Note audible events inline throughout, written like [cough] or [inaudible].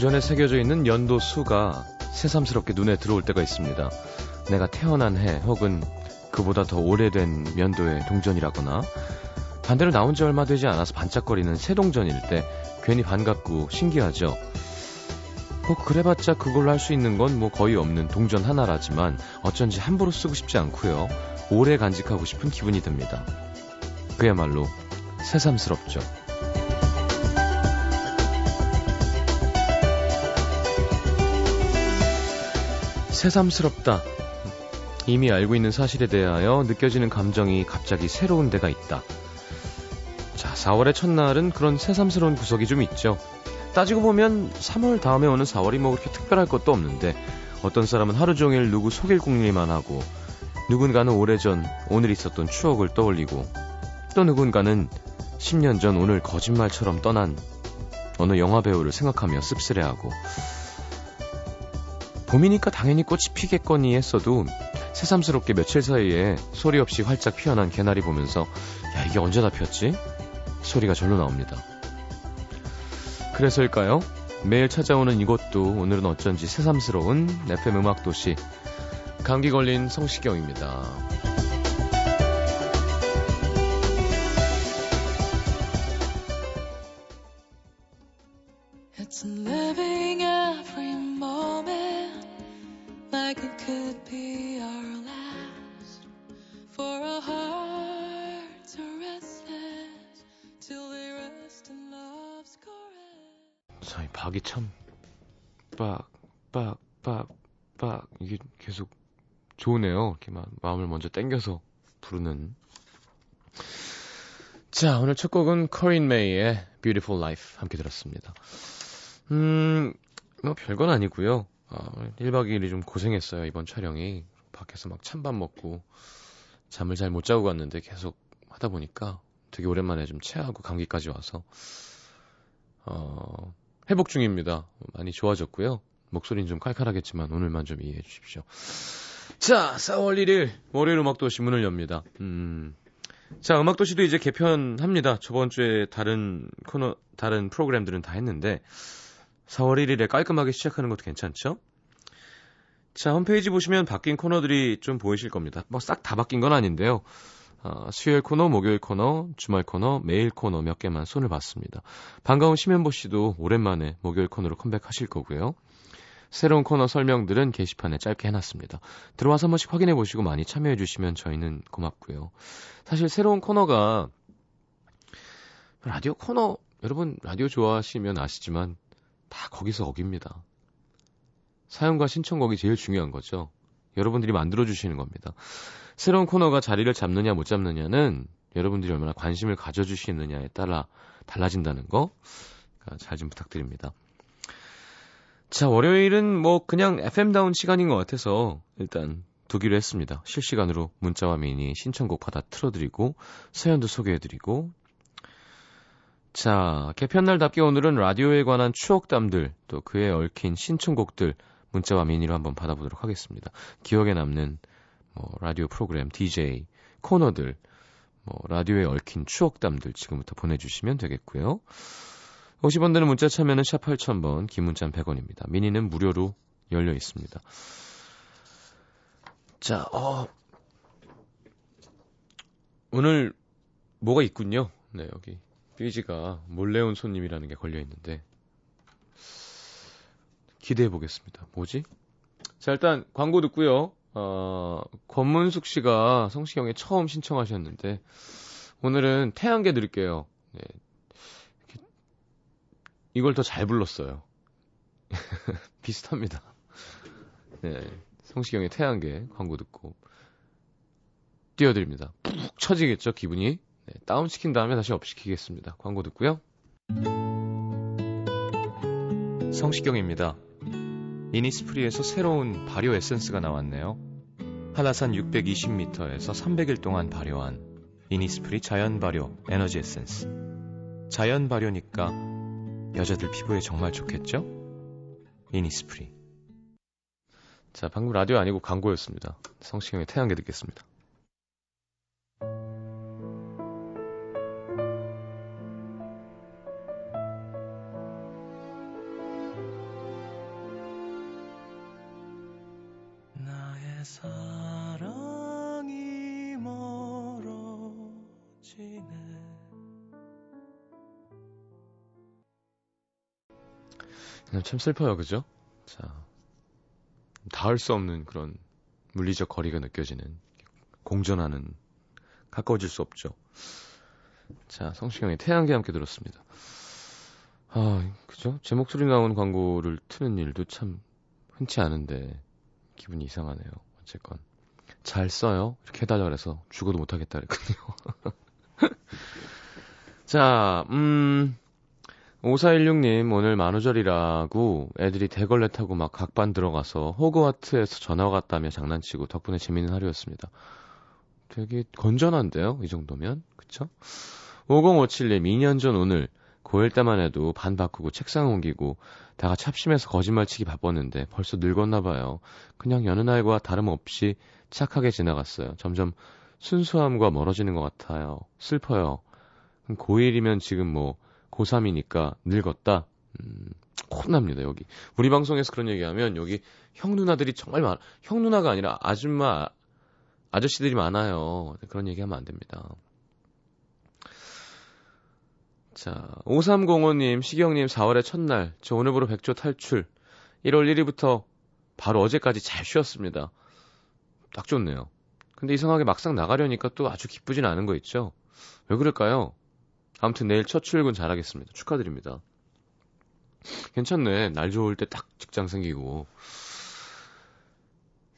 동전에 새겨져 있는 연도 수가 새삼스럽게 눈에 들어올 때가 있습니다. 내가 태어난 해 혹은 그보다 더 오래된 연도의 동전이라거나 반대로 나온 지 얼마 되지 않아서 반짝거리는 새 동전일 때 괜히 반갑고 신기하죠. 뭐 그래봤자 그걸로 할 수 있는 건 뭐 거의 없는 동전 하나라지만 어쩐지 함부로 쓰고 싶지 않고요. 오래 간직하고 싶은 기분이 듭니다. 그야말로 새삼스럽죠. 새삼스럽다. 이미 알고 있는 사실에 대하여 느껴지는 감정이 갑자기 새로운 데가 있다. 자, 4월의 첫날은 그런 새삼스러운 구석이 좀 있죠. 따지고 보면 3월 다음에 오는 4월이 뭐 그렇게 특별할 것도 없는데 어떤 사람은 하루 종일 누구 속일 궁리만 하고 누군가는 오래전 오늘 있었던 추억을 떠올리고 또 누군가는 10년 전 오늘 거짓말처럼 떠난 어느 영화 배우를 생각하며 씁쓸해하고 봄이니까 당연히 꽃이 피겠거니 했어도 새삼스럽게 며칠 사이에 소리 없이 활짝 피어난 개나리 보면서 야 이게 언제 다 피었지? 소리가 절로 나옵니다. 그래서일까요? 매일 찾아오는 이곳도 오늘은 어쩐지 새삼스러운 FM 음악 도시 감기 걸린 성시경입니다. 마음을 먼저 땡겨서 부르는. 자, 오늘 첫 곡은 커린 메이의 Beautiful Life 함께 들었습니다. 음, 뭐 별건 아니고요. 어, 1박 2일이 좀 고생했어요, 이번 촬영이. 밖에서 막 찬밥 먹고 잠을 잘 못 자고 갔는데 계속 하다 보니까 되게 오랜만에 좀 체하고 감기까지 와서 어, 회복 중입니다. 많이 좋아졌고요. 목소리는 좀 칼칼하겠지만 오늘만 좀 이해해 주십시오. 자, 4월 1일 월요일 음악도시 문을 엽니다. 음. 자, 음악도시도 이제 개편합니다. 저번 주에 다른 코너, 다른 프로그램들은 다 했는데 4월 1일에 깔끔하게 시작하는 것도 괜찮죠? 자, 홈페이지 보시면 바뀐 코너들이 좀 보이실 겁니다. 뭐 싹 다 바뀐 건 아닌데요. 어, 수요일 코너, 목요일 코너, 주말 코너, 매일 코너 몇 개만 손을 봤습니다. 반가운 심현보 씨도 오랜만에 목요일 코너로 컴백하실 거고요. 새로운 코너 설명들은 게시판에 짧게 해놨습니다. 들어와서 한 번씩 확인해 보시고 많이 참여해 주시면 저희는 고맙고요. 사실 새로운 코너가 라디오 코너 여러분 라디오 좋아하시면 아시지만 다 거기서 거기입니다. 사연과 신청곡이 제일 중요한 거죠. 여러분들이 만들어 주시는 겁니다. 새로운 코너가 자리를 잡느냐 못 잡느냐는 여러분들이 얼마나 관심을 가져주시느냐에 따라 달라진다는 거. 그러니까 잘 좀 부탁드립니다. 자, 월요일은 뭐 그냥 FM다운 시간인 것 같아서 일단 두기로 했습니다. 실시간으로 문자와 미니 신청곡 받아 틀어드리고 사연도 소개해드리고 자, 개편날답게 오늘은 라디오에 관한 추억담들, 또 그에 얽힌 신청곡들, 문자와 미니로 한번 받아보도록 하겠습니다. 기억에 남는, 뭐, 라디오 프로그램, DJ, 코너들, 뭐, 라디오에 얽힌 추억담들 지금부터 보내주시면 되겠고요. 50원 되는 문자 참여는 샵 8000번, 긴 문자는 100원입니다. 미니는 무료로 열려 있습니다. 자, 어, 오늘 뭐가 있군요. 네, 여기. 삐지가 몰래 온 손님이라는 게 걸려 있는데 기대해 보겠습니다. 뭐지? 자, 일단 광고 듣고요. 어, 권문숙 씨가 성시경에 처음 신청하셨는데 오늘은 태양계 드릴게요. 네. 이걸 더 잘 불렀어요. [laughs] 비슷합니다. 네. 성시경의 태양계 광고 듣고 띄워드립니다. 푹 처지겠죠, 기분이? 네, 다운시킨 다음에 다시 업시키겠습니다. 광고 듣고요. 성시경입니다. 이니스프리에서 새로운 발효 에센스가 나왔네요. 한라산 620m에서 300일 동안 발효한 이니스프리 자연 발효 에너지 에센스. 자연 발효니까 여자들 피부에 정말 좋겠죠? 이니스프리. 자, 방금 라디오 아니고 광고였습니다. 성시경의 태양계 듣겠습니다. 참 슬퍼요, 그죠? 자, 닿을 수 없는 그런 물리적 거리가 느껴지는 공전하는 가까워질 수 없죠. 자, 성시경의 태양계 함께 들었습니다. 아, 그죠? 제 목소리 나온 광고를 트는 일도 참 흔치 않은데 기분이 이상하네요. 어쨌건 잘 써요. 이렇게 해달라 그래서 죽어도 못하겠다 그랬거든요. [laughs] 자, 음, 5416님, 오늘 만우절이라고 애들이 대걸레 타고 막 각반 들어가서 호그와트에서 전화 갔다며 장난치고 덕분에 재밌는 하루였습니다. 되게 건전한데요? 이 정도면? 그쵸? 5057님, 2년 전 오늘 고1 때만 해도 반 바꾸고 책상 옮기고 다가 찹심해서 거짓말치기 바빴는데 벌써 늙었나 봐요. 그냥 여느 날과 다름없이 착하게 지나갔어요. 점점 순수함과 멀어지는 것 같아요. 슬퍼요. 고1이면 지금 뭐 고3이니까 늙었다. 음, 혼납니다, 여기. 우리 방송에서 그런 얘기하면 여기 형 누나들이 정말 많아. 형 누나가 아니라 아줌마, 아저씨들이 많아요. 그런 얘기하면 안 됩니다. 자, 5305님, 시경님 4월의 첫날, 저 오늘부로 백조 탈출. 1월 1일부터 바로 어제까지 잘 쉬었습니다. 딱 좋네요. 근데 이상하게 막상 나가려니까 또 아주 기쁘진 않은 거 있죠? 왜 그럴까요? 아무튼 내일 첫 출근 잘하겠습니다. 축하드립니다. 괜찮네. 날 좋을 때 딱 직장 생기고.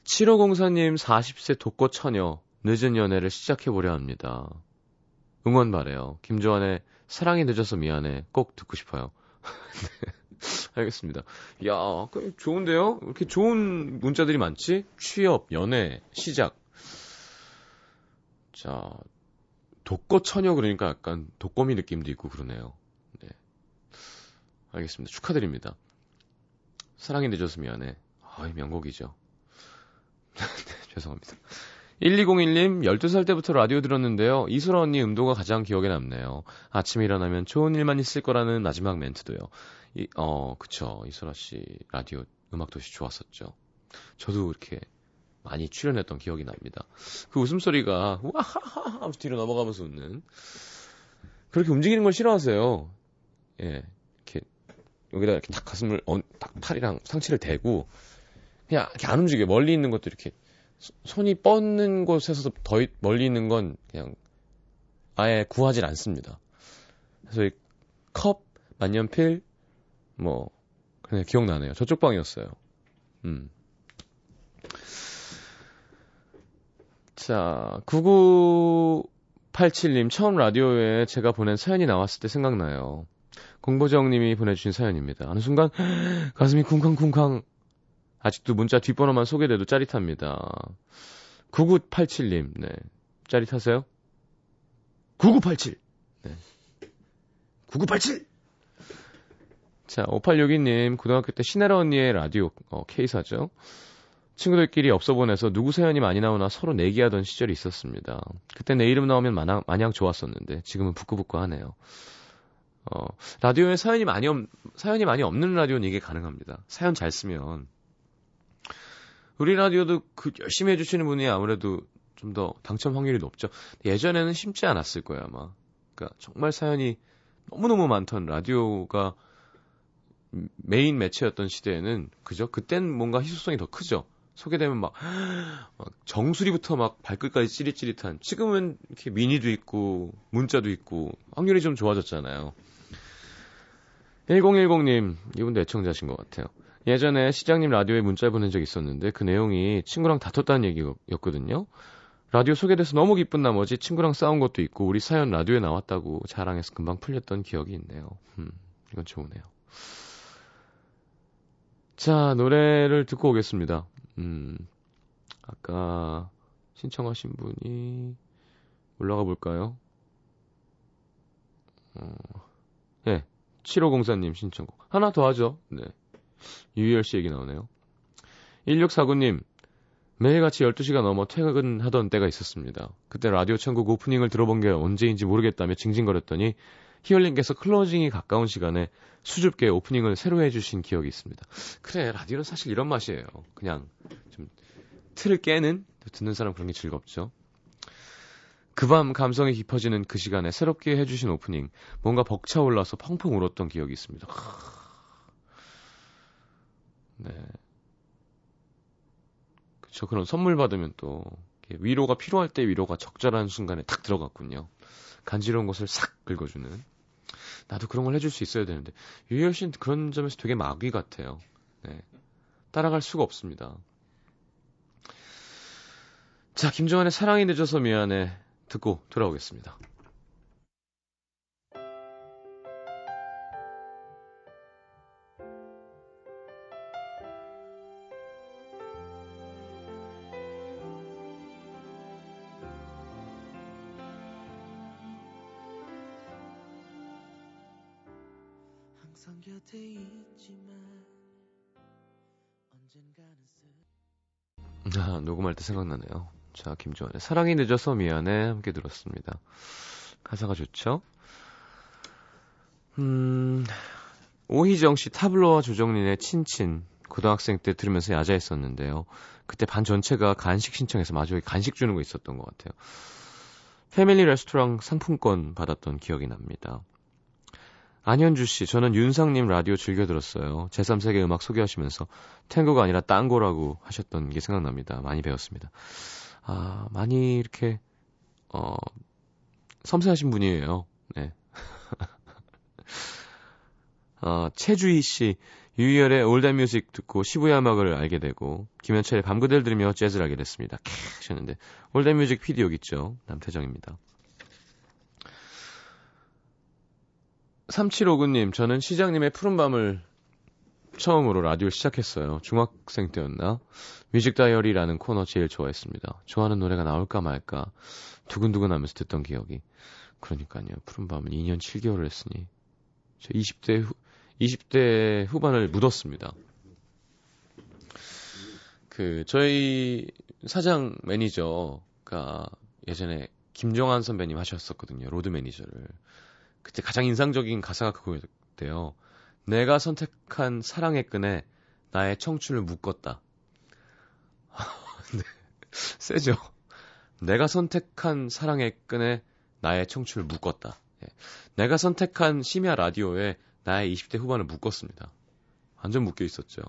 7504님 40세 독거 처녀. 늦은 연애를 시작해보려 합니다. 응원 바래요. 김조한의 사랑이 늦어서 미안해. 꼭 듣고 싶어요. [laughs] 네. 알겠습니다. 야, 좋은데요? 이렇게 좋은 문자들이 많지? 취업, 연애, 시작. 자, 독거 처녀 그러니까 약간 독거미 느낌도 있고 그러네요. 네. 알겠습니다. 축하드립니다. 사랑이 늦어서 미안해. 아이, 명곡이죠. [laughs] 네, 죄송합니다. 1201님, 12살 때부터 라디오 들었는데요. 이소라 언니 음도가 가장 기억에 남네요. 아침에 일어나면 좋은 일만 있을 거라는 마지막 멘트도요. 이, 어, 그쵸. 이소라 씨 라디오 음악도시 좋았었죠. 저도 이렇게 많이 출연했던 기억이 납니다. 그 웃음소리가 와하하 하면서 뒤로 넘어가면서 웃는 그렇게 움직이는 걸 싫어하세요. 예, 이렇게 여기다 이렇게 딱 가슴을 어, 딱 팔이랑 상체를 대고 그냥 이렇게 안 움직여. 멀리 있는 것도 이렇게 손이 뻗는 곳에서 더 멀리 있는 건 그냥 아예 구하질 않습니다. 그래서 이 컵, 만년필, 뭐, 그냥 기억나네요. 저쪽 방이었어요. 음. 자, 9987님, 처음 라디오에 제가 보낸 사연이 나왔을 때 생각나요. 공보정님이 보내주신 사연입니다. 어느 순간, [gasps] 가슴이 쿵쾅쿵쾅. 아직도 문자 뒷번호만 소개돼도 짜릿합니다. 9987님, 네. 짜릿하세요? 9987! 네. 9987! 자, 5862님, 고등학교 때 신혜라 언니의 라디오, 어, K사죠. 친구들끼리 엽서 보내서 누구 사연이 많이 나오나 서로 내기하던 시절이 있었습니다. 그때 내 이름 나오면 마냥, 마냥 좋았었는데 지금은 부끄부끄하네요. 어, 라디오에 사연이 많이 없, 사연이 많이 없는 라디오는 이게 가능합니다. 사연 잘 쓰면 우리 라디오도 그 열심히 해주시는 분이 아무래도 좀 더 당첨 확률이 높죠. 예전에는 심지 않았을 거예요 아마. 그러니까 정말 사연이 너무너무 많던 라디오가 메인 매체였던 시대에는 그죠? 그땐 뭔가 희소성이 더 크죠. 소개되면 막, [gasps] 막 정수리부터 막 발끝까지 찌릿찌릿한 지금은 이렇게 미니도 있고 문자도 있고 확률이 좀 좋아졌잖아요. 1010님 이분도 애청자신 것 같아요. 예전에 시장님 라디오에 문자 보낸 적 있었는데 그 내용이 친구랑 다퉜다는 얘기였거든요. 라디오 소개돼서 너무 기쁜 나머지 친구랑 싸운 것도 있고 우리 사연 라디오에 나왔다고 자랑해서 금방 풀렸던 기억이 있네요. 음, 이건 좋으네요. 자, 노래를 듣고 오겠습니다. 음, 아까 신청하신 분이 올라가 볼까요? 어, 예, 7504님 신청곡. 하나 더 하죠. 네. 유희열 씨 얘기 나오네요. 1649님, 매일같이 12시가 넘어 퇴근하던 때가 있었습니다. 그때 라디오 천국 오프닝을 들어본 게 언제인지 모르겠다며 징징거렸더니 희열님께서 클로징이 가까운 시간에 수줍게 오프닝을 새로 해주신 기억이 있습니다. 그래, 라디오는 사실 이런 맛이에요. 그냥 좀 틀을 깨는 듣는 사람 그런 게 즐겁죠. 그 밤 감성이 깊어지는 그 시간에 새롭게 해주신 오프닝 뭔가 벅차올라서 펑펑 울었던 기억이 있습니다. 네. 그쵸 그런 선물 받으면 또 위로가 필요할 때 위로가 적절한 순간에 탁 들어갔군요. 간지러운 것을 싹 긁어주는. 나도 그런 걸 해줄 수 있어야 되는데 유열 씨는 그런 점에서 되게 마귀 같아요. 네. 따라갈 수가 없습니다. 자, 김정환의 사랑이 늦어서 미안해 듣고 돌아오겠습니다. 할 때 생각나네요. 자, 김조한의 사랑이 늦어서 미안해 함께 들었습니다. 가사가 좋죠? 음, 오희정 씨 타블로와 조정린의 친친 고등학생 때 들으면서 야자했었는데요. 그때 반 전체가 간식 신청해서 마지막에 간식 주는 거 있었던 것 같아요. 패밀리 레스토랑 상품권 받았던 기억이 납니다. 안현주 씨, 저는 윤상님 라디오 즐겨 들었어요. 제3세계 음악 소개하시면서 탱고가 아니라 딴 거라고 하셨던 게 생각납니다. 많이 배웠습니다. 아, 많이 이렇게, 어, 섬세하신 분이에요. 네. [laughs] 어, 최주희 씨, 유희열의 올댓뮤직 듣고 시부야 음악을 알게 되고, 김현철의 밤그댈 들으며 재즈를 알게 됐습니다. 캬, 하셨는데, 올댓뮤직 PD 여기 있죠. 남태정입니다. 3759님, 저는 시장님의 푸른밤을 처음으로 라디오 시작했어요. 중학생 때였나? 뮤직 다이어리라는 코너 제일 좋아했습니다. 좋아하는 노래가 나올까 말까 두근두근 하면서 듣던 기억이. 그러니까요. 푸른밤은 2년 7개월을 했으니 저 20대 후, 20대 후반을 묶었습니다. 그 저희 사장 매니저가 예전에 김종환 선배님 하셨었거든요. 로드 매니저를. 그때 가장 인상적인 가사가 그거였대요. 내가 선택한 사랑의 끈에 나의 청춘을 묶었다. [laughs] 네, 세죠. 내가 선택한 사랑의 끈에 나의 청춘을 묶었다. 예. 내가 선택한 심야 라디오에 나의 20대 후반을 묶었습니다. 완전 묶여 있었죠.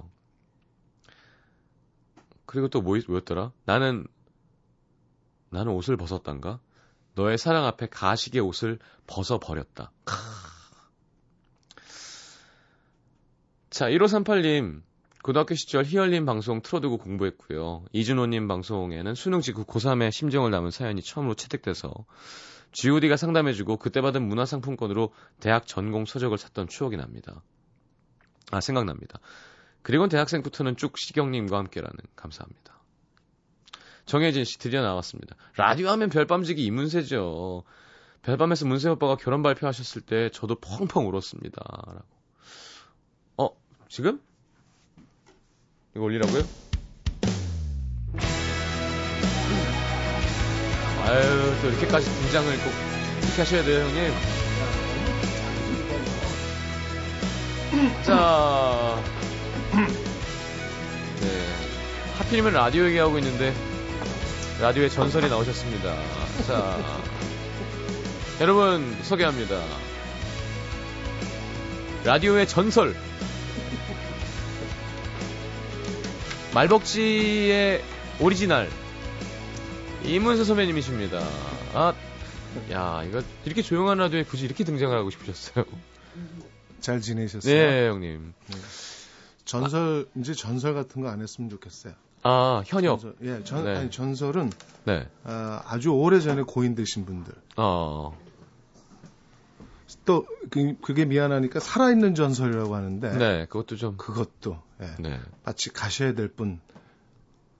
그리고 또 뭐, 뭐였더라? 나는, 나는 옷을 벗었단가? 너의 사랑 앞에 가식의 옷을 벗어버렸다. 자, 1538님. 고등학교 시절 희열님 방송 틀어두고 공부했고요. 이준호님 방송에는 수능 직후 고3의 심정을 담은 사연이 처음으로 채택돼서 GOD가 상담해주고 그때 받은 문화상품권으로 대학 전공 서적을 샀던 추억이 납니다. 아, 생각납니다. 그리고 대학생 부터는 쭉 시경님과 함께라는 감사합니다. 정혜진 씨 드디어 나왔습니다. 라디오 하면 별밤지기 이문세죠. 별밤에서 문세 오빠가 결혼 발표하셨을 때 저도 펑펑 울었습니다. 라고. 어, 지금? 이거 올리라고요? 아유, 또 이렇게까지 등장을 꼭 이렇게 하셔야 돼요, 형님. 자, 네. 하필이면 라디오 얘기하고 있는데 라디오에 전설이 나오셨습니다. 자, 여러분 소개합니다. 라디오의 전설. 말벅지의 오리지널. 이문세 선배님이십니다. 아, 야, 이거 이렇게 조용한 라디오에 굳이 이렇게 등장을 하고 싶으셨어요. 잘 지내셨어요? 네, 형님. 네. 전설, 아, 이제 전설 같은 거 안 했으면 좋겠어요. 아, 현역. 전설, 예, 전, 네. 아니, 전설은 네. 어, 아주 오래 전에 고인 되신 분들. 어. 또 그, 그게 미안하니까 살아있는 전설이라고 하는데. 네, 그것도 좀. 그것도 예. 네. 마치 가셔야 될 분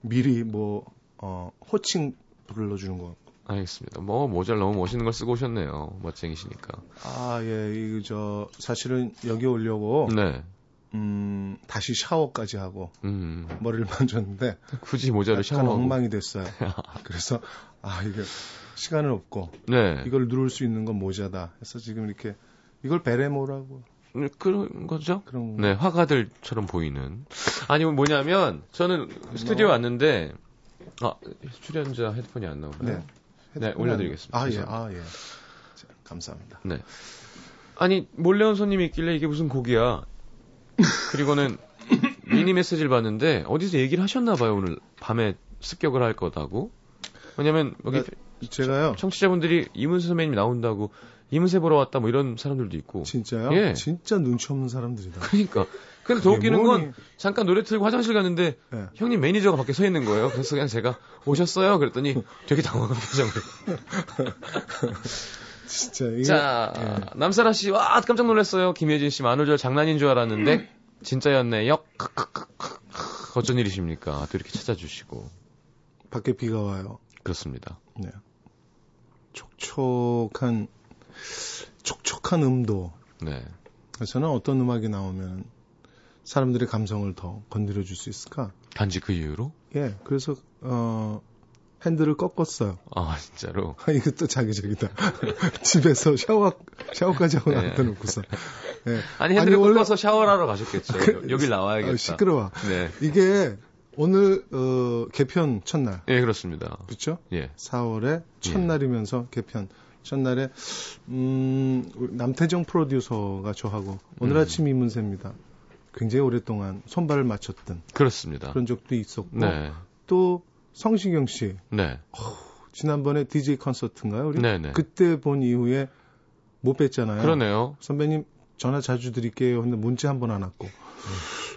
미리 뭐 어, 호칭 불러주는 거. 알겠습니다. 뭐 모자를 너무 멋있는 걸 쓰고 오셨네요. 멋쟁이시니까. 아, 예, 이거 저 사실은 여기 오려고. 네. 음, 다시 샤워까지 하고 음. 머리를 [laughs] 만졌는데 굳이 모자를 샤워하고 엉망이 됐어요. [laughs] 그래서 아 이게 시간은 없고 네. 이걸 누를 수 있는 건 모자다. 해서 지금 이렇게 이걸 베레모라고 네, 그런 거죠? 그런 네, 화가들처럼 보이는. 아니 뭐냐면 저는 스튜디오 왔는데 아 출연자 헤드폰이 안 나오나요? 네. 네, 올려드리겠습니다. 아, 예, 아, 예. 자, 감사합니다. 네. 아니, 몰래 온 손님이 있길래 이게 무슨 곡이야. 그리고는 미니 메시지를 봤는데 어디서 얘기를 하셨나 봐요, 오늘 밤에 습격을 할 거다고. 왜냐면 여기 나, 제가요. 청취자분들이 이문세 선배님이 나온다고 이문세 보러 왔다 뭐 이런 사람들도 있고. 진짜요? 예. 진짜 눈치 없는 사람들이다. 그러니까. 근데 더 웃기는? 건 잠깐 노래 틀고 화장실 갔는데 네. 형님 매니저가 밖에 서 있는 거예요. 그래서 그냥 제가 오셨어요? 그랬더니 되게 당황한 표정을. [laughs] 진짜 이게, 자 네. 남사라 씨와 깜짝 놀랐어요. 김혜진 씨 만우절 장난인 줄 알았는데 진짜였네. 역 어쩐 일이십니까? 또 이렇게 찾아주시고 밖에 비가 와요. 그렇습니다. 네. 촉촉한 촉촉한 음도. 네. 저는 어떤 음악이 나오면 사람들의 감성을 더 건드려 줄 수 있을까? 단지 그 이유로? 예. 그래서 어 핸들을 꺾었어요. 아 진짜로? 아, 이것도 자기적이다. [laughs] 집에서 샤워 샤워까지 하고 네. 놔둬놓고서. 예. 아니 핸들을 아니, 꺾어서 샤워를 하러 가셨겠죠. 그, 여길 나와야겠다. 아, 시끄러워. 네. 이게 오늘 어, 개편 첫날. 예, 그렇습니다. 그렇죠? 예. 4월에 첫날이면서 예. 개편 첫날에 음, 남태정 프로듀서가 저하고 오늘 음. 아침 이문세입니다. 굉장히 오랫동안 손발을 맞췄던 그렇습니다. 그런 적도 있었고 네. 또 성시경 씨. 네. 어, 지난번에 DJ 콘서트인가요? 우리 네네. 네. 그때 본 이후에 못 뵀잖아요. 그러네요. 선배님 전화 자주 드릴게요. 근데 문자 한 번 안 왔고.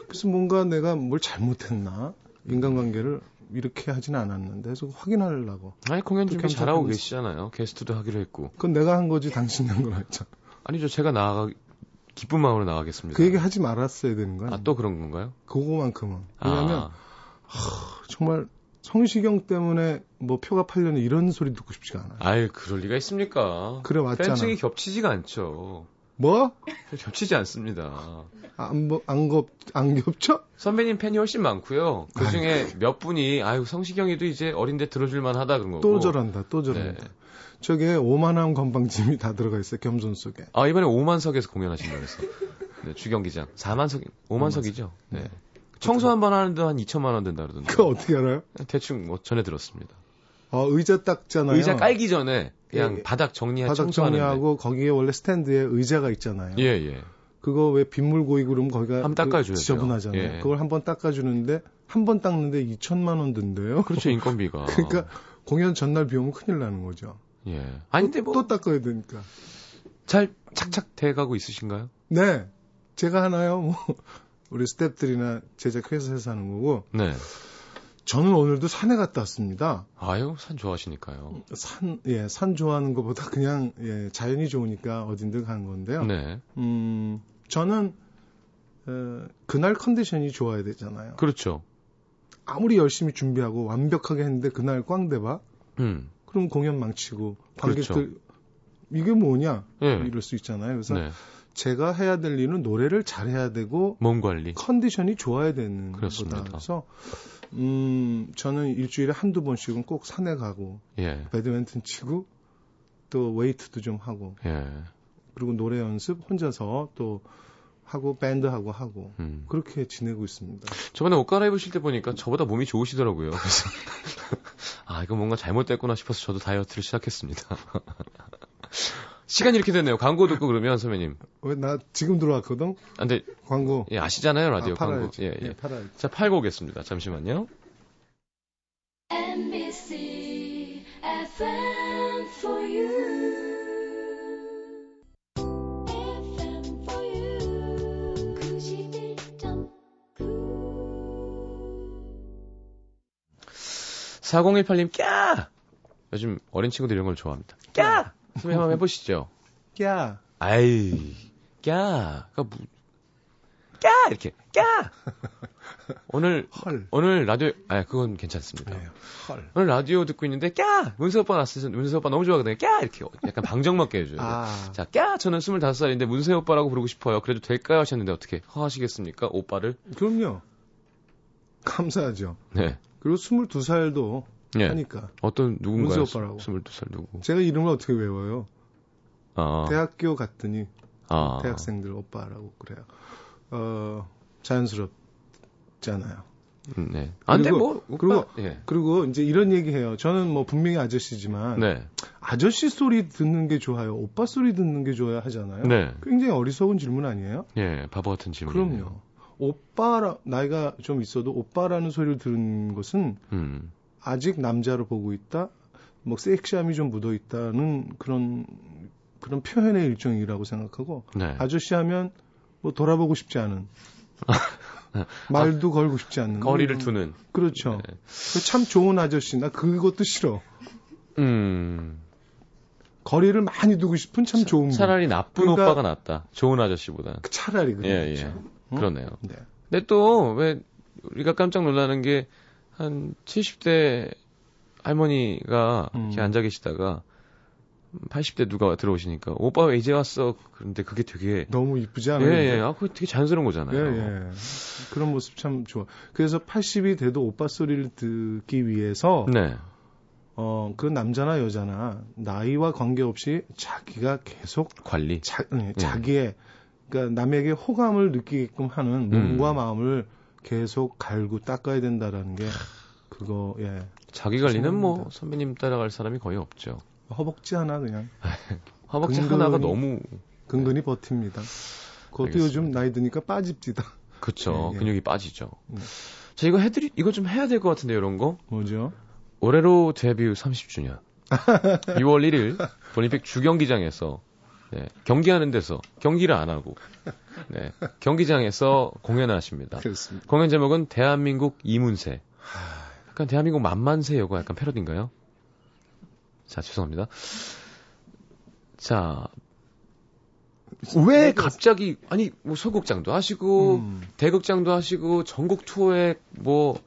그래서 뭔가 내가 뭘 잘못했나? 인간관계를 이렇게 하지는 않았는데 그래서 확인하려고. 아니 공연 준비 잘하고 계시잖아요. 게스트도 하기로 했고. 그건 내가 한 거지 당신이 한건 아니죠. 아니죠. 제가 나가 기쁜 마음으로 나가겠습니다. 그 얘기 하지 말았어야 되는 거야. 아, 또 그런 건가요? 그거만큼은. 왜냐면, 아. 하, 정말 성시경 때문에 뭐 표가 팔려는 이런 소리 듣고 싶지가 않아요. 아유, 그럴 리가 있습니까? 그래, 맞잖아. 팬층이 겹치지가 않죠. 뭐? 겹치지 않습니다. 안, 뭐, 안, 겹, 안 겹쳐? 선배님 팬이 훨씬 많고요. 그 중에 몇 분이, 아유, 성시경이도 이제 어린데 들어줄만 하다 그런 거고. 또 저런다, 또 저런다. 네. 저게 오만함 건방짐이 다 들어가 있어요. 겸손 속에. 아 이번에 5만석에서 공연하신다고 해서. 네, 주경 기장 4만석, 5만석이죠. 네. 네. 청소 한 번 하는데 한 2천만 원 된다 그러던데. 그거 어떻게 알아요? 대충 뭐 전에 들었습니다. 아 의자 닦잖아요. 의자 깔기 전에 그냥 예, 바닥 정리하 바닥 정리하고 거기에 원래 스탠드에 의자가 있잖아요. 예 예. 그거 왜 빗물 고이고 그러면 거기가 한번 닦아줘요. 그 지저분하잖아요. 예. 그걸 한 번 닦아주는데 한 번 닦는데 2천만 원 든대요. 그렇죠 인건비가. [laughs] 그러니까 공연 전날 비 오면 큰일 나는 거죠. 예. 아니, 근데 뭐. 또 닦아야 되니까. 잘 착착 돼가고 있으신가요? 네. 제가 하나요? 뭐, 우리 스탭들이나 제작 회사에서 하는 거고. 네. 저는 오늘도 산에 갔다 왔습니다. 아유, 산 좋아하시니까요. 산, 예, 산 좋아하는 것보다 그냥, 예, 자연이 좋으니까 어딘들 가는 건데요. 네. 음, 저는, 어, 그날 컨디션이 좋아야 되잖아요. 그렇죠. 아무리 열심히 준비하고 완벽하게 했는데 그날 꽝 대봐. 음. 그럼 공연 망치고 관객들 그렇죠. 이게 뭐냐 네. 이럴 수 있잖아요. 그래서 네. 제가 해야 될 일은 노래를 잘해야 되고 몸 관리, 컨디션이 좋아야 되는 그렇습니다. 거다. 그래서 음 저는 일주일에 한두 번씩은 꼭 산에 가고 예. 배드민턴 치고 또 웨이트도 좀 하고 예. 그리고 노래 연습 혼자서 또 하고 밴드하고 하고 음. 그렇게 지내고 있습니다. 저번에 옷 갈아입으실 때 보니까 저보다 몸이 좋으시더라고요. 그래서 [laughs] 아 이거 뭔가 잘못됐구나 싶어서 저도 다이어트를 시작했습니다. [laughs] 시간이 이렇게 됐네요. 광고 듣고 그러면 선배님. 왜 나 지금 들어왔거든? 아, 근데 광고. 예, 아시잖아요 라디오 아, 광고. 예, 예. 예자 팔고 오겠습니다. 잠시만요. MBC FM for you. 4018님, 꺄! 요즘 어린 친구들 이런 걸 좋아합니다. 꺄! 선배 한번 해보시죠. 꺄! 아이, 꺄! 그 뭐, 꺄! 이렇게, 꺄! 오늘, 헐. 오늘 라디오, 아, 그건 괜찮습니다. 네, 헐. 오늘 라디오 듣고 있는데, 꺄! 문세 오빠 났어요. 문세 오빠 너무 좋아하거든요. 꺄! 이렇게 약간 방정 맞게 해줘요. 아. 자, 꺄! 저는 25살인데 문세 오빠라고 부르고 싶어요. 그래도 될까요? 하셨는데 어떻게 허하시겠습니까? 오빠를? 그럼요. 감사하죠. 네. 그리고 22살도 예. 하니까. 어떤 누군가요? 오빠라고. 22살 누구? 제가 이름을 어떻게 외워요? 아. 대학교 갔더니 아. 대학생들 오빠라고 그래요. 어, 자연스럽잖아요. 음, 네. 아, 근데 그리고- 뭐 오빠, 그리고- 예. 그리고 이제 이런 얘기 해요. 저는 뭐 분명히 아저씨지만 네. 아저씨 소리 듣는 게 좋아요. 오빠 소리 듣는 게 좋아요 하잖아요. 네. 굉장히 어리석은 질문 아니에요? 예, 바보 같은 질문. 그럼요. 오빠라 나이가 좀 있어도 오빠라는 소리를 들은 것은 음. 아직 남자로 보고 있다. 뭐 섹시함이 좀 묻어 있다는 그런 그런 표현의 일종이라고 생각하고 네. 아저씨 하면 뭐 돌아보고 싶지 않은 [laughs] 말도 걸고 싶지 않는 거리를 음, 두는. 그렇죠. 네. 참 좋은 아저씨 나 그것도 싫어. 음. 거리를 많이 두고 싶은 참 좋은 분. 차라리 나쁜 그러니까- 오빠가 낫다. 좋은 아저씨보다. 차라리 그렇죠. 예, 예. 그러네요. 네. 근데 또 왜 우리가 깜짝 놀라는 게 한 70대 할머니가 음. 이렇게 앉아 계시다가 80대 누가 들어오시니까 오빠 왜 이제 왔어? 그런데 그게 되게 너무 이쁘지 예, 않아요? 예. 아, 그거 되게 자연스러운 예, 거잖아요. 예. 그런 모습 참 좋아. 그래서 80이 돼도 오빠 소리를 듣기 위해서 네. 어, 그 남자나 여자나 나이와 관계없이 자기가 계속 관리. 자, 네, 자기의 그러니까 남에게 호감을 느끼게끔 하는 음. 몸과 마음을 계속 갈고 닦아야 된다라는 게 그거 예. 자기 관리는 뭐. 선배님 따라갈 사람이 거의 없죠. 허벅지 하나 그냥 [laughs] 허벅지 근근히- 하나가 너무 근근히 버팁니다. 그것도 알겠습니다. 요즘 나이 드니까 빠집니다. 그쵸. 예, 예. 근육이 빠지죠. 음. 자, 이거 해드리, 이거 좀 해야 될 것 같은데, 이런 거? 뭐죠? 올해로 데뷔 30주년. 6월 1일 올림픽 주경기장에서 네, 경기하는 데서 경기를 안 하고 네, 경기장에서 공연을 하십니다. 그렇습니다. 공연 제목은 대한민국 이문세. 약간 대한민국 만만세 요거 약간 패러디인가요? 자, 죄송합니다. 자, 왜 갑자기 아니 뭐 소극장도 하시고 음. 대극장도 하시고 전국 투어에 뭐,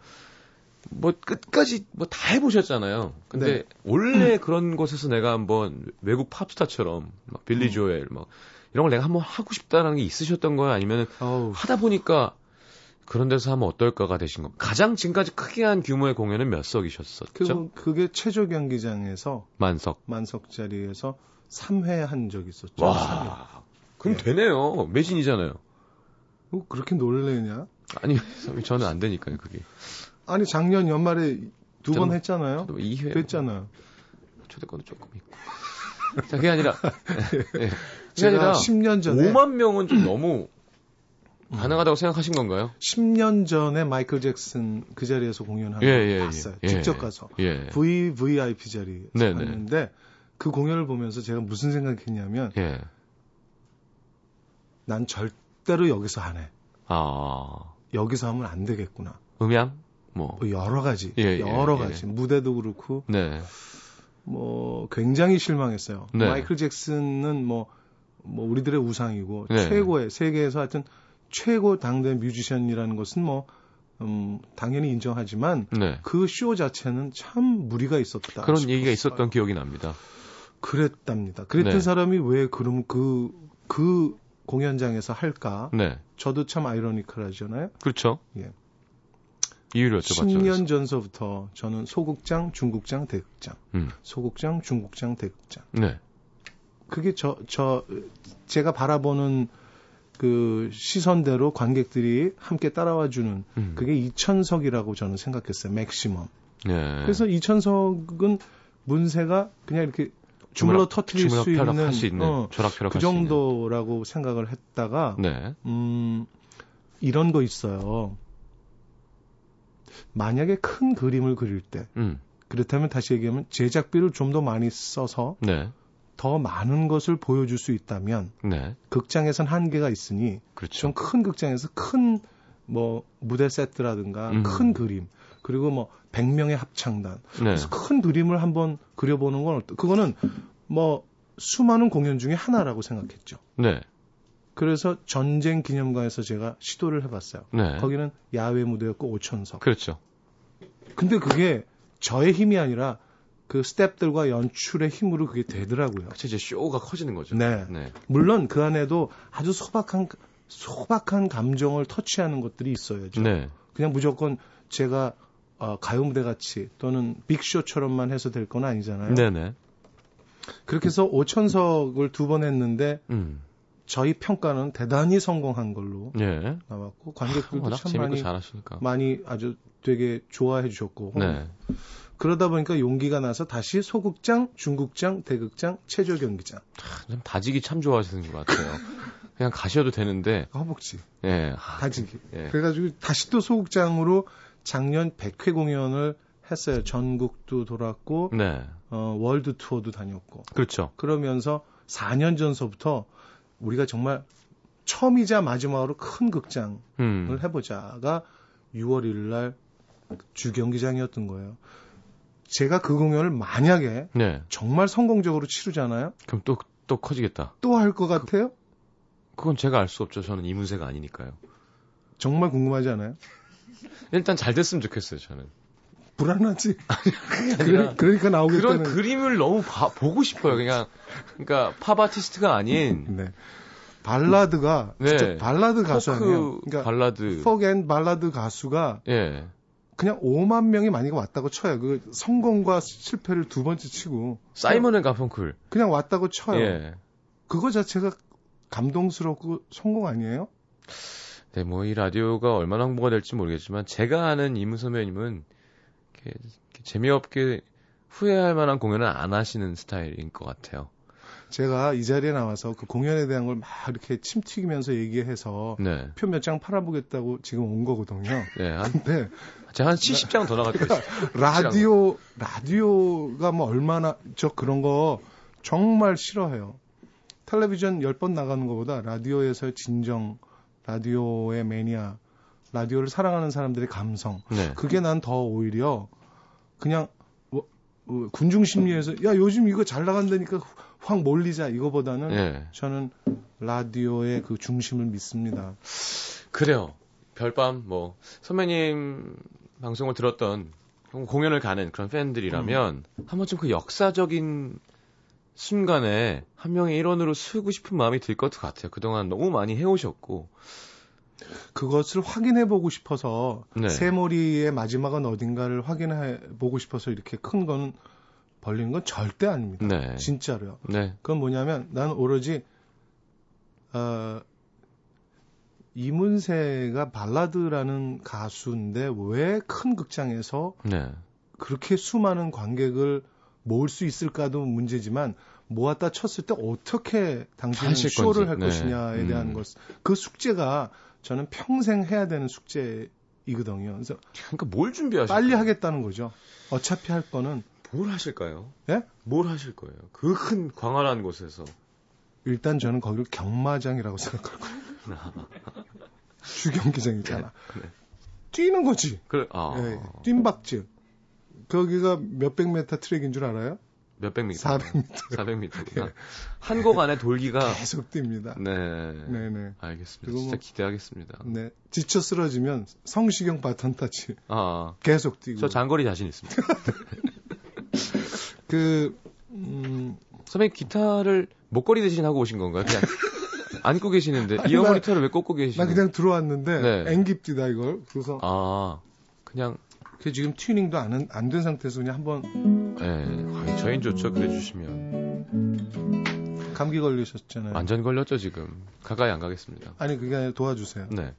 뭐 끝까지 뭐 다 해보셨잖아요. 근데 네. 원래 그런 곳에서 내가 한번 외국 팝스타처럼 막 빌리 음. 조엘 막 이런 걸 내가 한번 하고 싶다라는 게 있으셨던 거예요? 아니면 하다 보니까 그런 데서 하면 어떨까가 되신 거. 가장 지금까지 크게 한 규모의 공연은 몇 석이셨었죠? 그, 그게 최저 경기장에서 만석. 만석 자리에서 3회 한 적이 있었죠. 와. 그럼 네. 되네요. 매진이잖아요. 어, 그렇게 놀래냐? 아니, [laughs] 저는 안 되니까요, 그게. 아니 작년 연말에 두 번 했잖아요. 저도 2회. 됐잖아요. 초대권도 조금 있고. 자, 그게 아니라. [laughs] 예. 그게 제가 아니라 10년 전에 5만 명은 좀 너무 가능하다고 생각하신 건가요? 10년 전에 마이클 잭슨 그 자리에서 공연하는 예, 걸 예, 봤어요. 예. 직접 예. 가서 예. VVIP 자리에 네네. 갔는데 그 공연을 보면서 제가 무슨 생각했냐면 예. 난 절대로 여기서 안 해. 아. 여기서 하면 안 되겠구나. 음향? 뭐. 뭐 여러 가지, 여러 예. 가지 무대도 그렇고 네. 뭐 굉장히 실망했어요. 네. 마이클 잭슨은 뭐, 뭐 우리들의 우상이고 네. 최고의 세계에서 하여튼 최고 당대 뮤지션이라는 것은 뭐 음, 당연히 인정하지만 네. 그쇼 자체는 참 무리가 있었다. 그런 싶었어요. 얘기가 있었던 기억이 납니다. 그랬답니다. 그랬던 네. 사람이 왜 그럼 그, 그 공연장에서 할까? 네. 저도 참 아이러니컬하잖아요. 그렇죠. 예. 이유를 여쭤봤죠. 10년 전서부터 저는 소극장, 중국장, 대극장, 음. 소극장, 중국장, 대극장. 네. 그게 저, 저, 제가 바라보는 그 시선대로 관객들이 함께 따라와 주는 음. 그게 2천석이라고 저는 생각했어요. 맥시멈. 네. 그래서 2천석은 문세가 그냥 이렇게 주물러 터트릴 수 있는, 할수 있는 어, 그 정도라고 생각을 했다가 네. 음, 이런 거 있어요. 만약에 큰 그림을 그릴 때 음. 그렇다면 다시 얘기하면 제작비를 좀 더 많이 써서 네. 더 많은 것을 보여줄 수 있다면 네. 극장에선 한계가 있으니 그렇죠. 좀큰 극장에서 큰 뭐 무대 세트라든가 음. 큰 그림 그리고 뭐 100명의 합창단 네. 그래서 큰 그림을 한번 그려보는 건 어때? 그거는 뭐 수많은 공연 중에 하나라고 생각했죠. 네. 그래서 전쟁 기념관에서 제가 시도를 해봤어요. 네. 거기는 야외 무대였고 5천석. 그렇죠. 근데 그게 저의 힘이 아니라 그 스탭들과 연출의 힘으로 그게 되더라고요. 그쵸, 이제 쇼가 커지는 거죠. 네. 네. 물론 그 안에도 아주 소박한 소박한 감정을 터치하는 것들이 있어야죠. 네. 그냥 무조건 제가 어, 가요 무대 같이 또는 빅쇼처럼만 해서 될 건 아니잖아요. 네네. 그렇게 해서 5천석을 두 번 했는데 음. 저희 평가는 대단히 성공한 걸로 예. 나왔고 관객들도 참 많이 잘하시니까. 많이 아주 되게 좋아해 주셨고 네. 그러다 보니까 용기가 나서 다시 소극장, 중극장, 대극장, 체조 경기장 참 다지기 참 좋아하시는 것 같아요. [laughs] 그냥 가셔도 되는데, 허벅지 예. 아, 다지기 예. 그래가지고 다시 또 소극장으로 작년 100회 공연을 했어요 전국도 돌았고 네. 어, 월드 투어도 다녔고 그렇죠. 그러면서 4년 전서부터 우리가 정말 처음이자 마지막으로 큰 극장을 음. 해보자가 6월 1일 날 주경기장이었던 거예요. 제가 그 공연을 만약에 네. 정말 성공적으로 치르잖아요. 그럼 또, 또 커지겠다. 또 할 것 같아요? 그 건 제가 알 수 없죠. 저는 이문세가 아니니까요. 정말 궁금하지 않아요? 일단 잘 됐으면 좋겠어요, 저는. 불안하지? 그래, 그러니까 그런 나오겠다는. 그림을 너무 봐- 보고 싶어요. 그냥, 그러니까 팝 아티스트가 아닌 [laughs] 네. 발라드가 네. 진짜 발라드 가수 아니에요. 그러니까 발라드. 포앤 발라드 가수가 예. 그냥 5만 명이 만약에 왔다고 쳐요. 그 성공과 실패를 두 번째 치고 사이먼 앤 가펑클. 그냥 왔다고 쳐요. 예. 그거 자체가 감동스럽고 성공 아니에요? 네, 뭐 이 라디오가 얼마나 홍보가 될지 모르겠지만 제가 아는 이문 선 배님은 이렇게, 이렇게 재미없게 후회할 만한 공연을 안 하시는 스타일인 것 같아요. 제가 이 자리에 나와서 그 공연에 대한 걸 막 이렇게 침 튀기면서 얘기해서 네. 표몇 장 팔아보겠다고 지금 온 거거든요. 네, 한, 근데 제가 한 70장 더 나갈 거예요. 라디오 라디오가 뭐 얼마나 저 그런 거 정말 싫어해요. 텔레비전 10번 나가는 것보다 라디오에서의 진정, 라디오의 매니아, 라디오를 사랑하는 사람들의 감성. 네. 그게 난 더 오히려 그냥 어, 어, 군중 심리에서 야 요즘 이거 잘 나간다니까 확 몰리자 이거보다는 네. 저는 라디오의 그 중심을 믿습니다. 그래요. 별밤 뭐 선배님 방송을 들었던 공연을 가는 그런 팬들이라면 한 번쯤 그 역사적인 순간에 한 명의 일원으로 쓰고 싶은 마음이 들 것 같아요. 그동안 너무 많이 해오셨고. 그것을 확인해 보고 싶어서 네. 새머리의 마지막은 어딘가를 확인해 보고 싶어서 이렇게 큰 거는 벌리는 건 절대 아닙니다. 네. 진짜로요. 네. 그건 뭐냐면 나는 오로지 어, 이문세가 발라드라는 가수인데 왜 큰 극장에서 네. 그렇게 수많은 관객을 모을 수 있을까도 문제지만 모았다 쳤을 때 어떻게 당신은 쇼를 건지. 할 네. 것이냐에 대한 음. 것. 그 숙제가 저는 평생 해야 되는 숙제이거든요. 그래서 그러니까 뭘 준비하실 빨리? 하겠다는 거죠. 어차피 할 거는 뭘 하실까요? 예? 뭘 하실 거예요? 그 큰 광활한 곳에서. 일단 저는 거기를 경마장이라고 [laughs] 생각할 거예요. 주경기장이잖아. 네. 뛰는 거지. 그래, 아. 예, 뜀박질. 거기가 몇백 메타 트랙인 줄 알아요? 몇백 미터. 400m. 400m구나. 예. 한곡 안에 돌기가. 계속 뜁니다. 네. 네 네. 알겠습니다. 그리고 진짜 뭐- 기대하겠습니다. 네. 지쳐 쓰러지면 성시경 바톤 타치 아, 계속 뛰고. 저 장거리 자신 있습니다. [laughs] 그, 음, 선배님 기타를 목걸이 대신 하고 오신 건가요? 그냥 [laughs] 안고 계시는데 아니, 이어 모니터를 왜 꽂고 나 계시는? 그냥 들어왔는데 네. 앵깁디다 이걸. 그래서 아, 그냥 그 지금 튜닝도 안안된 상태에서 그냥 한번 예, 저인 좋죠. 그래 주시면 감기 걸리셨잖아요. 완전 걸렸죠 지금. 가까이 안 가겠습니다. 아니 그게 아니라 도와주세요. 네,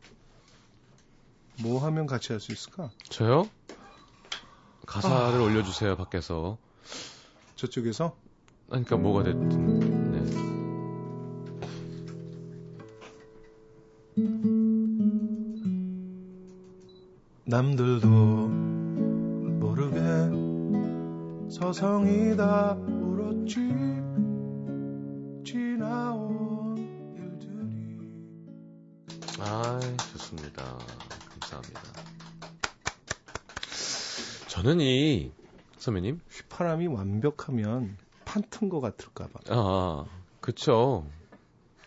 뭐 하면 같이 할 수 있을까? 저요? 가사를 아. 올려주세요 밖에서. 저쪽에서 그러니까 뭐가 됐든. 네. 남들도 모르게 서성이다 울었지 지나온 일들이 아, 좋습니다. 감사합니다. 저는 이 선배님, 휘파람이 완벽하면 판튼 것 같을까봐 아, 그쵸.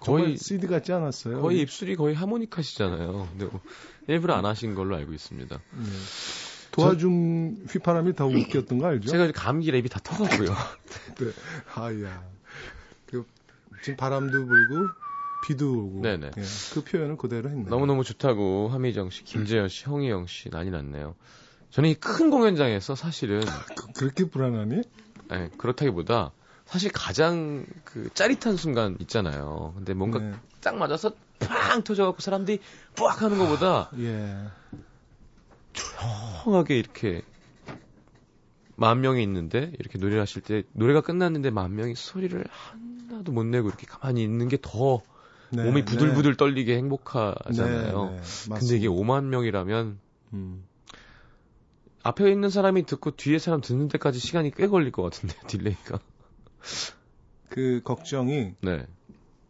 거의 거의 CD 같지 않았어요? 거의 입술이 거의 하모니카시잖아요. 근데 뭐 일부러 안 하신 걸로 알고 있습니다. 네. 도와준 휘파람이 더 웃겼던 거 알죠? 제가 감기 랩이 다 터가고요. [laughs] 네. 아야. 그 지금 바람도 불고 비도 오고. 네네. 예, 그 표현을 그대로 했네요. 너무너무 좋다고 하미정 씨, 김재현 씨, 형희영 씨 난리 났네요. 저는 이 큰 공연장에서 사실은 그, 렇게 불안하니? 예, 그렇다기보다 사실 가장 그 짜릿한 순간 있잖아요. 근데 뭔가 네. 딱 맞아서 팡 터져갖고 사람들이 뿌악 하는 것보다 예. 조용하게 이렇게 만 명이 있는데 이렇게 노래를 하실 때 노래가 끝났는데 만 명이 소리를 하나도 못 내고 이렇게 가만히 있는 게더 네, 몸이 부들부들 떨리게 행복하잖아요. 네, 네, 근데 이게 5만 명이라면 음. 앞에 있는 사람이 듣고 뒤에 사람 듣는 데까지 시간이 꽤 걸릴 것 같은데 [laughs] delay가. 그 걱정이 네,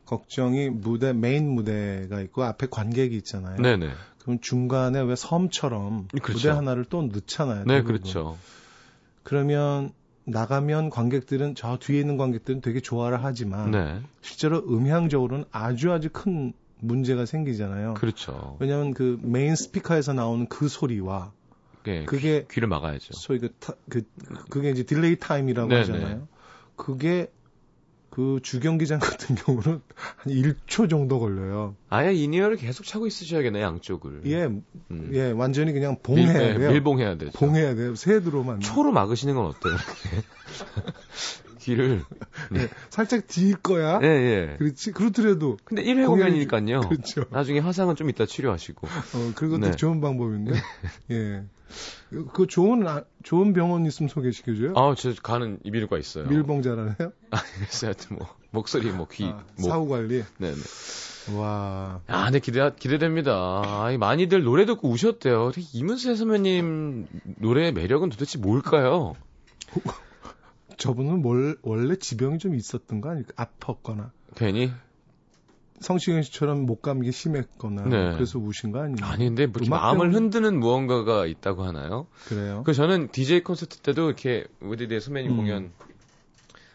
걱정이 무대 메인 무대가 있고 앞에 관객이 있잖아요. 네, 네, 그럼 중간에 왜 섬처럼 그렇죠. 무대 하나를 또 넣잖아요. 네, 대부분. 그렇죠. 그러면 나가면 관객들은 저 뒤에 있는 관객들은 되게 좋아를 하지만 네, 실제로 음향적으로는 아주 아주 큰 문제가 생기잖아요. 그렇죠. 왜냐하면 그 메인 스피커에서 나오는 그 소리와 네, 그게 귀 를 막아야죠. 소위 그, 타, 그 그게 이제 delay time이라고 네네. 하잖아요. 그게 그 주경기장 같은 [laughs] 경우는 한 1초 정도 걸려요. 아예 in-ear를 계속 차고 있으셔야겠네 양쪽을. 예, 음. 예, 완전히 그냥 밀, 봉해야 네, 돼요. 밀봉해야 되죠. 봉해야 돼요. 새드로만. 초로 막으시는 건 어때요? [laughs] 귀를. 예, [laughs] 살짝 뒤일 거야. 예, 예. 그렇지. 그렇더라도 근데 1회 공연이- 공연이니까요. 그렇죠. 나중에 화상은 좀 이따 치료하시고. 어, 그것도 네. 좋은 방법인데. [laughs] 예. 그 좋은 아- 좋은 병원 있으면 소개시켜줘요. 아, 저 가는 이비인후과 있어요. 밀봉 잘하네요. [laughs] 아, 그래서 하여튼 뭐 목소리, 뭐 귀, 아, 목. 사후 관리. 네, 네. 와. 아, 네, 기대, 기대됩니다. 아이, 많이들 노래 듣고 우셨대요. 이문세 선배님 노래의 매력은 도대체 뭘까요? 저분은 뭘, 원래 지병이 좀 있었던 거 아닐까? 아팠거나. 괜히? 성시경 씨처럼 목감기 심했거나. 네. 그래서 우신 거 아니에요? 아닌데, 뭐 마음을 흔드는 무언가가 있다고 하나요? 그래요? 그 저는 DJ 콘서트 때도 이렇게 우리들의 선배님 음. 공연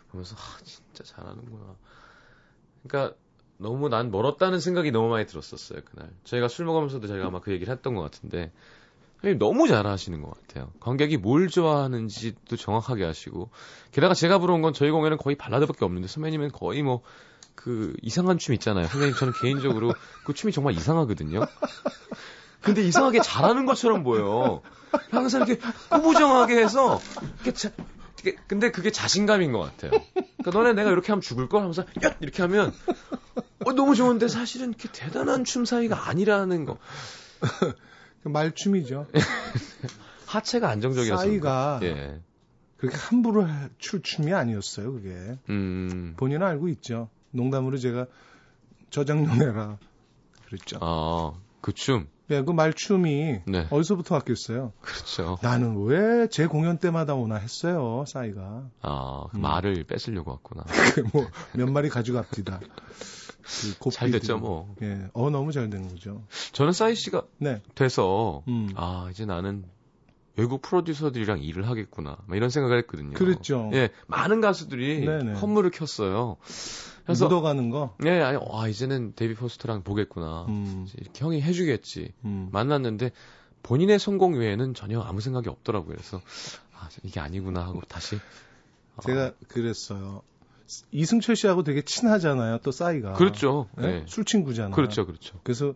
보면서 아 진짜 잘하는구나. 그러니까 너무 난 멀었다는 생각이 너무 많이 들었었어요 그날. 저희가 술 먹으면서도 저희가 아마 그 얘기를 했던 것 같은데 너무 잘하시는 것 같아요. 관객이 뭘 좋아하는지도 정확하게 아시고 게다가 제가 부른 건 저희 공연은 거의 발라드밖에 없는데 선배님은 거의 뭐 그 이상한 춤 있잖아요. 선생님 저는 개인적으로 그 춤이 정말 이상하거든요. 근데 이상하게 잘하는 것처럼 보여. 항상 이렇게 꾸부정하게 해서 이렇게 자, 근데 그게 자신감인 것 같아요. 그러니까 너네 내가 이렇게 하면 죽을 걸 하면서 야 이렇게 하면 어, 너무 좋은데 사실은 이렇게 대단한 춤 사이가 아니라는 거. 말춤이죠. [laughs] 하체가 안정적이라서. 싸이가 예. 그렇게 함부로 출 춤이 아니었어요, 그게. 음. 본인은 알고 있죠. 농담으로 제가 저장용해라. 그랬죠. 아, 그 춤. 예, 그 말춤이 네. 어디서부터 왔겠어요? 그렇죠. 나는 왜 제 공연 때마다 오나 했어요, 싸이가. 아, 그 음. 말을 뺏으려고 왔구나. [laughs] 뭐 몇 마리 가져갑디다. 그. 잘 됐죠, 뭐. 예, 어 너무 잘된 거죠. 저는 싸이 씨가 네, 돼서 음, 아, 이제 나는 외국 프로듀서들이랑 일을 하겠구나. 막 이런 생각을 했거든요. 그랬죠. 예, 많은 가수들이 네네. 선물을 켰어요. 그래서 묻어가는 거. 예, 아니, 와, 이제는 데뷔 포스터랑 보겠구나. 음, 이렇게 형이 해주겠지. 음. 만났는데 본인의 성공 외에는 전혀 아무 생각이 없더라고요. 그래서 아, 이게 아니구나 하고 다시 어, 제가 그랬어요. 이승철 씨하고 되게 친하잖아요, 또 싸이가. 그렇죠. 예? 네. 술 친구잖아요. 그렇죠, 그렇죠. 그래서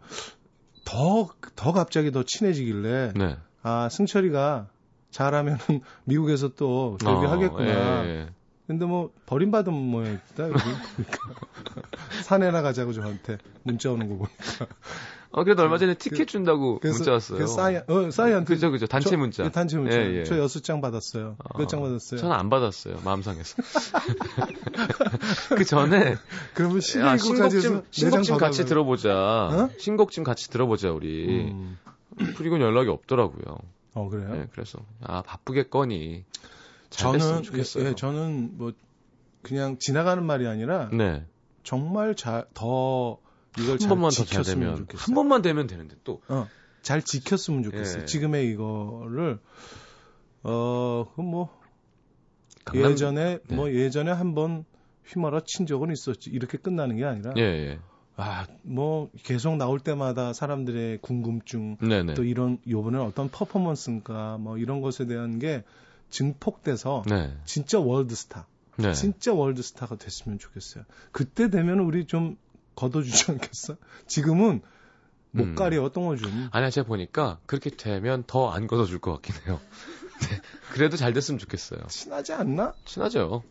더, 더 갑자기 더 친해지길래, 네. 아, 승철이가 잘하면은 [laughs] 미국에서 또 데뷔하겠구나. 어, 예, 예. 근데 뭐, 버림받은 모양이다, 여기. [laughs] 보니까. 산에 나 가자고 저한테 문자 오는 거 보니까. 어, 그래도 얼마 전에 티켓 준다고 그래서 문자 왔어요. 그 싸이, 어, 싸이한테. 그죠, 그죠. 단체 저- 문자. 예, 단체 문자. 예, 예. 저 여섯 장 받았어요. 몇장 어, 받았어요? 저는 안 받았어요. 마음 상해서. [laughs] 그 전에 [laughs] 그러면 야, 12일까지 신곡 좀 신곡 좀 같이 들어보자. 어? 신곡 좀 같이 들어보자 우리. 음. 그리고 연락이 없더라고요. 어, 그래요? 네, 그래서 아 바쁘겠거니 저는, 좋겠어요. 예, 예, 저는 뭐, 그냥 지나가는 말이 아니라, 네. 정말 잘, 더, 이걸 한잘 번만 더잘 지켰으면 되면 좋겠어요. 한 번만 되면 되는데 또 어, 잘 지켰으면 좋겠어요. 예. 지금의 이거를 어, 그뭐 강남- 예전에 네. 뭐 예전에 한 번 휘말아 친 적은 있었지. 이렇게 끝나는 게 아니라 예, 예. 아, 뭐 계속 나올 때마다 사람들의 궁금증 네, 네. 또 이런 요번에 어떤 퍼포먼스인가 뭐 이런 것에 대한 게 증폭돼서 네. 진짜 월드스타, 네. 진짜 월드스타가 됐으면 좋겠어요. 그때 되면 우리 좀 걷어주지 않겠어? 지금은 못 음. 가려 좀. 아니야, 제가 보니까 그렇게 되면 더 안 걷어줄 것 같긴 해요. [laughs] 네. 그래도 잘 됐으면 좋겠어요. 친하지 않나? 친하죠.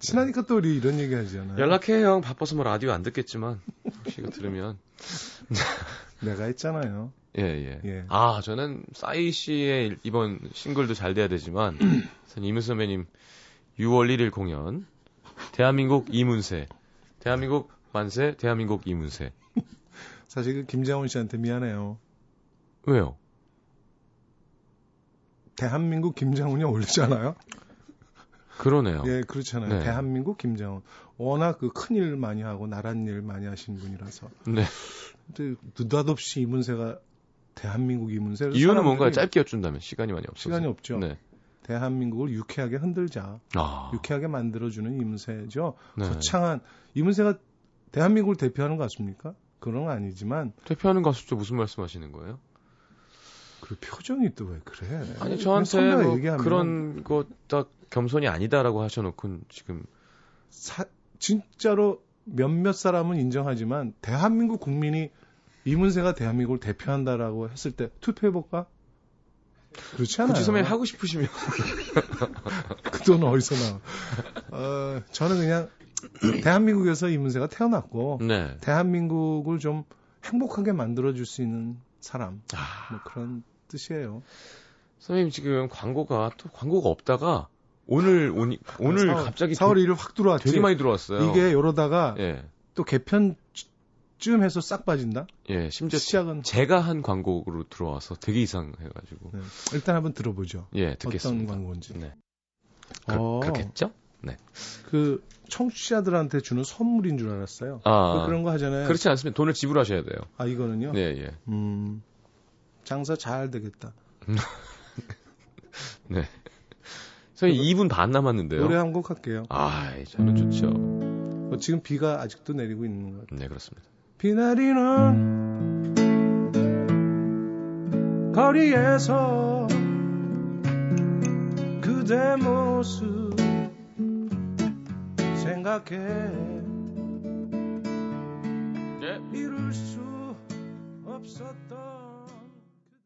친하니까 또 우리 이런 얘기 하잖아요. 연락해 형 바빠서 뭐 라디오 안 듣겠지만 혹시 이거 들으면 [laughs] 내가 했잖아요. 예, 예. 예. 아, 저는 싸이 씨의 이번 싱글도 잘 돼야 되지만, [clears throat] 전 이문세 선배님 6월 1일 공연, 대한민국 이문세, 대한민국 만세, 대한민국 이문세. [laughs] 사실 그 김장훈 씨한테 미안해요. 왜요? 대한민국 김장훈이 어울리잖아요. 그러네요. 예, 그렇잖아요. 네. 대한민국 김장훈. 워낙 그 큰 일 많이 하고 나란 일 많이 하신 분이라서. 네. 근데 느닷없이 이문세가 대한민국 이문세. 이유는 뭔가 짧게 여쭌다면 시간이 많이 없어서. 시간이 없죠. 네. 대한민국을 유쾌하게 흔들자. 아. 유쾌하게 만들어주는 이문세죠. 네. 거창한 이문세가 대한민국을 대표하는 가수입니까? 그런 건 아니지만 대표하는 가수죠. 무슨 말씀 하시는 거예요? 그 표정이 또 왜 그래? 아니, 저한테 뭐 얘기하면 그런 거딱 겸손이 아니다라고 하셔놓고 지금. 사- 진짜로 몇몇 사람은 인정하지만 대한민국 국민이 이문세가 대한민국을 대표한다라고 했을 때 투표해볼까? 그렇지 않아요. 선배님 하고 싶으시면. [laughs] 그 돈은 어디서 나와? 어, 저는 그냥 대한민국에서 이 문세가 태어났고 네. 대한민국을 좀 행복하게 만들어줄 수 있는 사람 아. 뭐 그런 뜻이에요. 선생님 지금 광고가 또 광고가 없다가 오늘 오니 오늘 사월- 갑자기 4월 1일 확 들어왔지. 되게 많이 들어왔어요. 이게 이러다가 예. 또 개편 쯤 해서 싹 빠진다. 예, 심지어 시작은 제가 한 광고로 들어와서 되게 이상해가지고 네. 일단 한번 들어보죠. 예 어떤 듣겠습니다. 광고인지. 네. 그, 어, 그렇겠죠? 그 청취자들한테 주는 선물인 줄 알았어요. 아그 그런 거 하잖아요. 그렇지 않으면 돈을 지불하셔야 돼요. 아 이거는요. 네, 예. 음, 장사 잘 되겠다. [laughs] 선생님 2분 반 남았는데요. 노래 한 곡 할게요. 아, 저는 좋죠. 어, 지금 비가 아직도 내리고 있는 것 같아요. 네, 그렇습니다. 비 내리는 거리에서 그대 모습 생각해 네. 이룰 수 없었던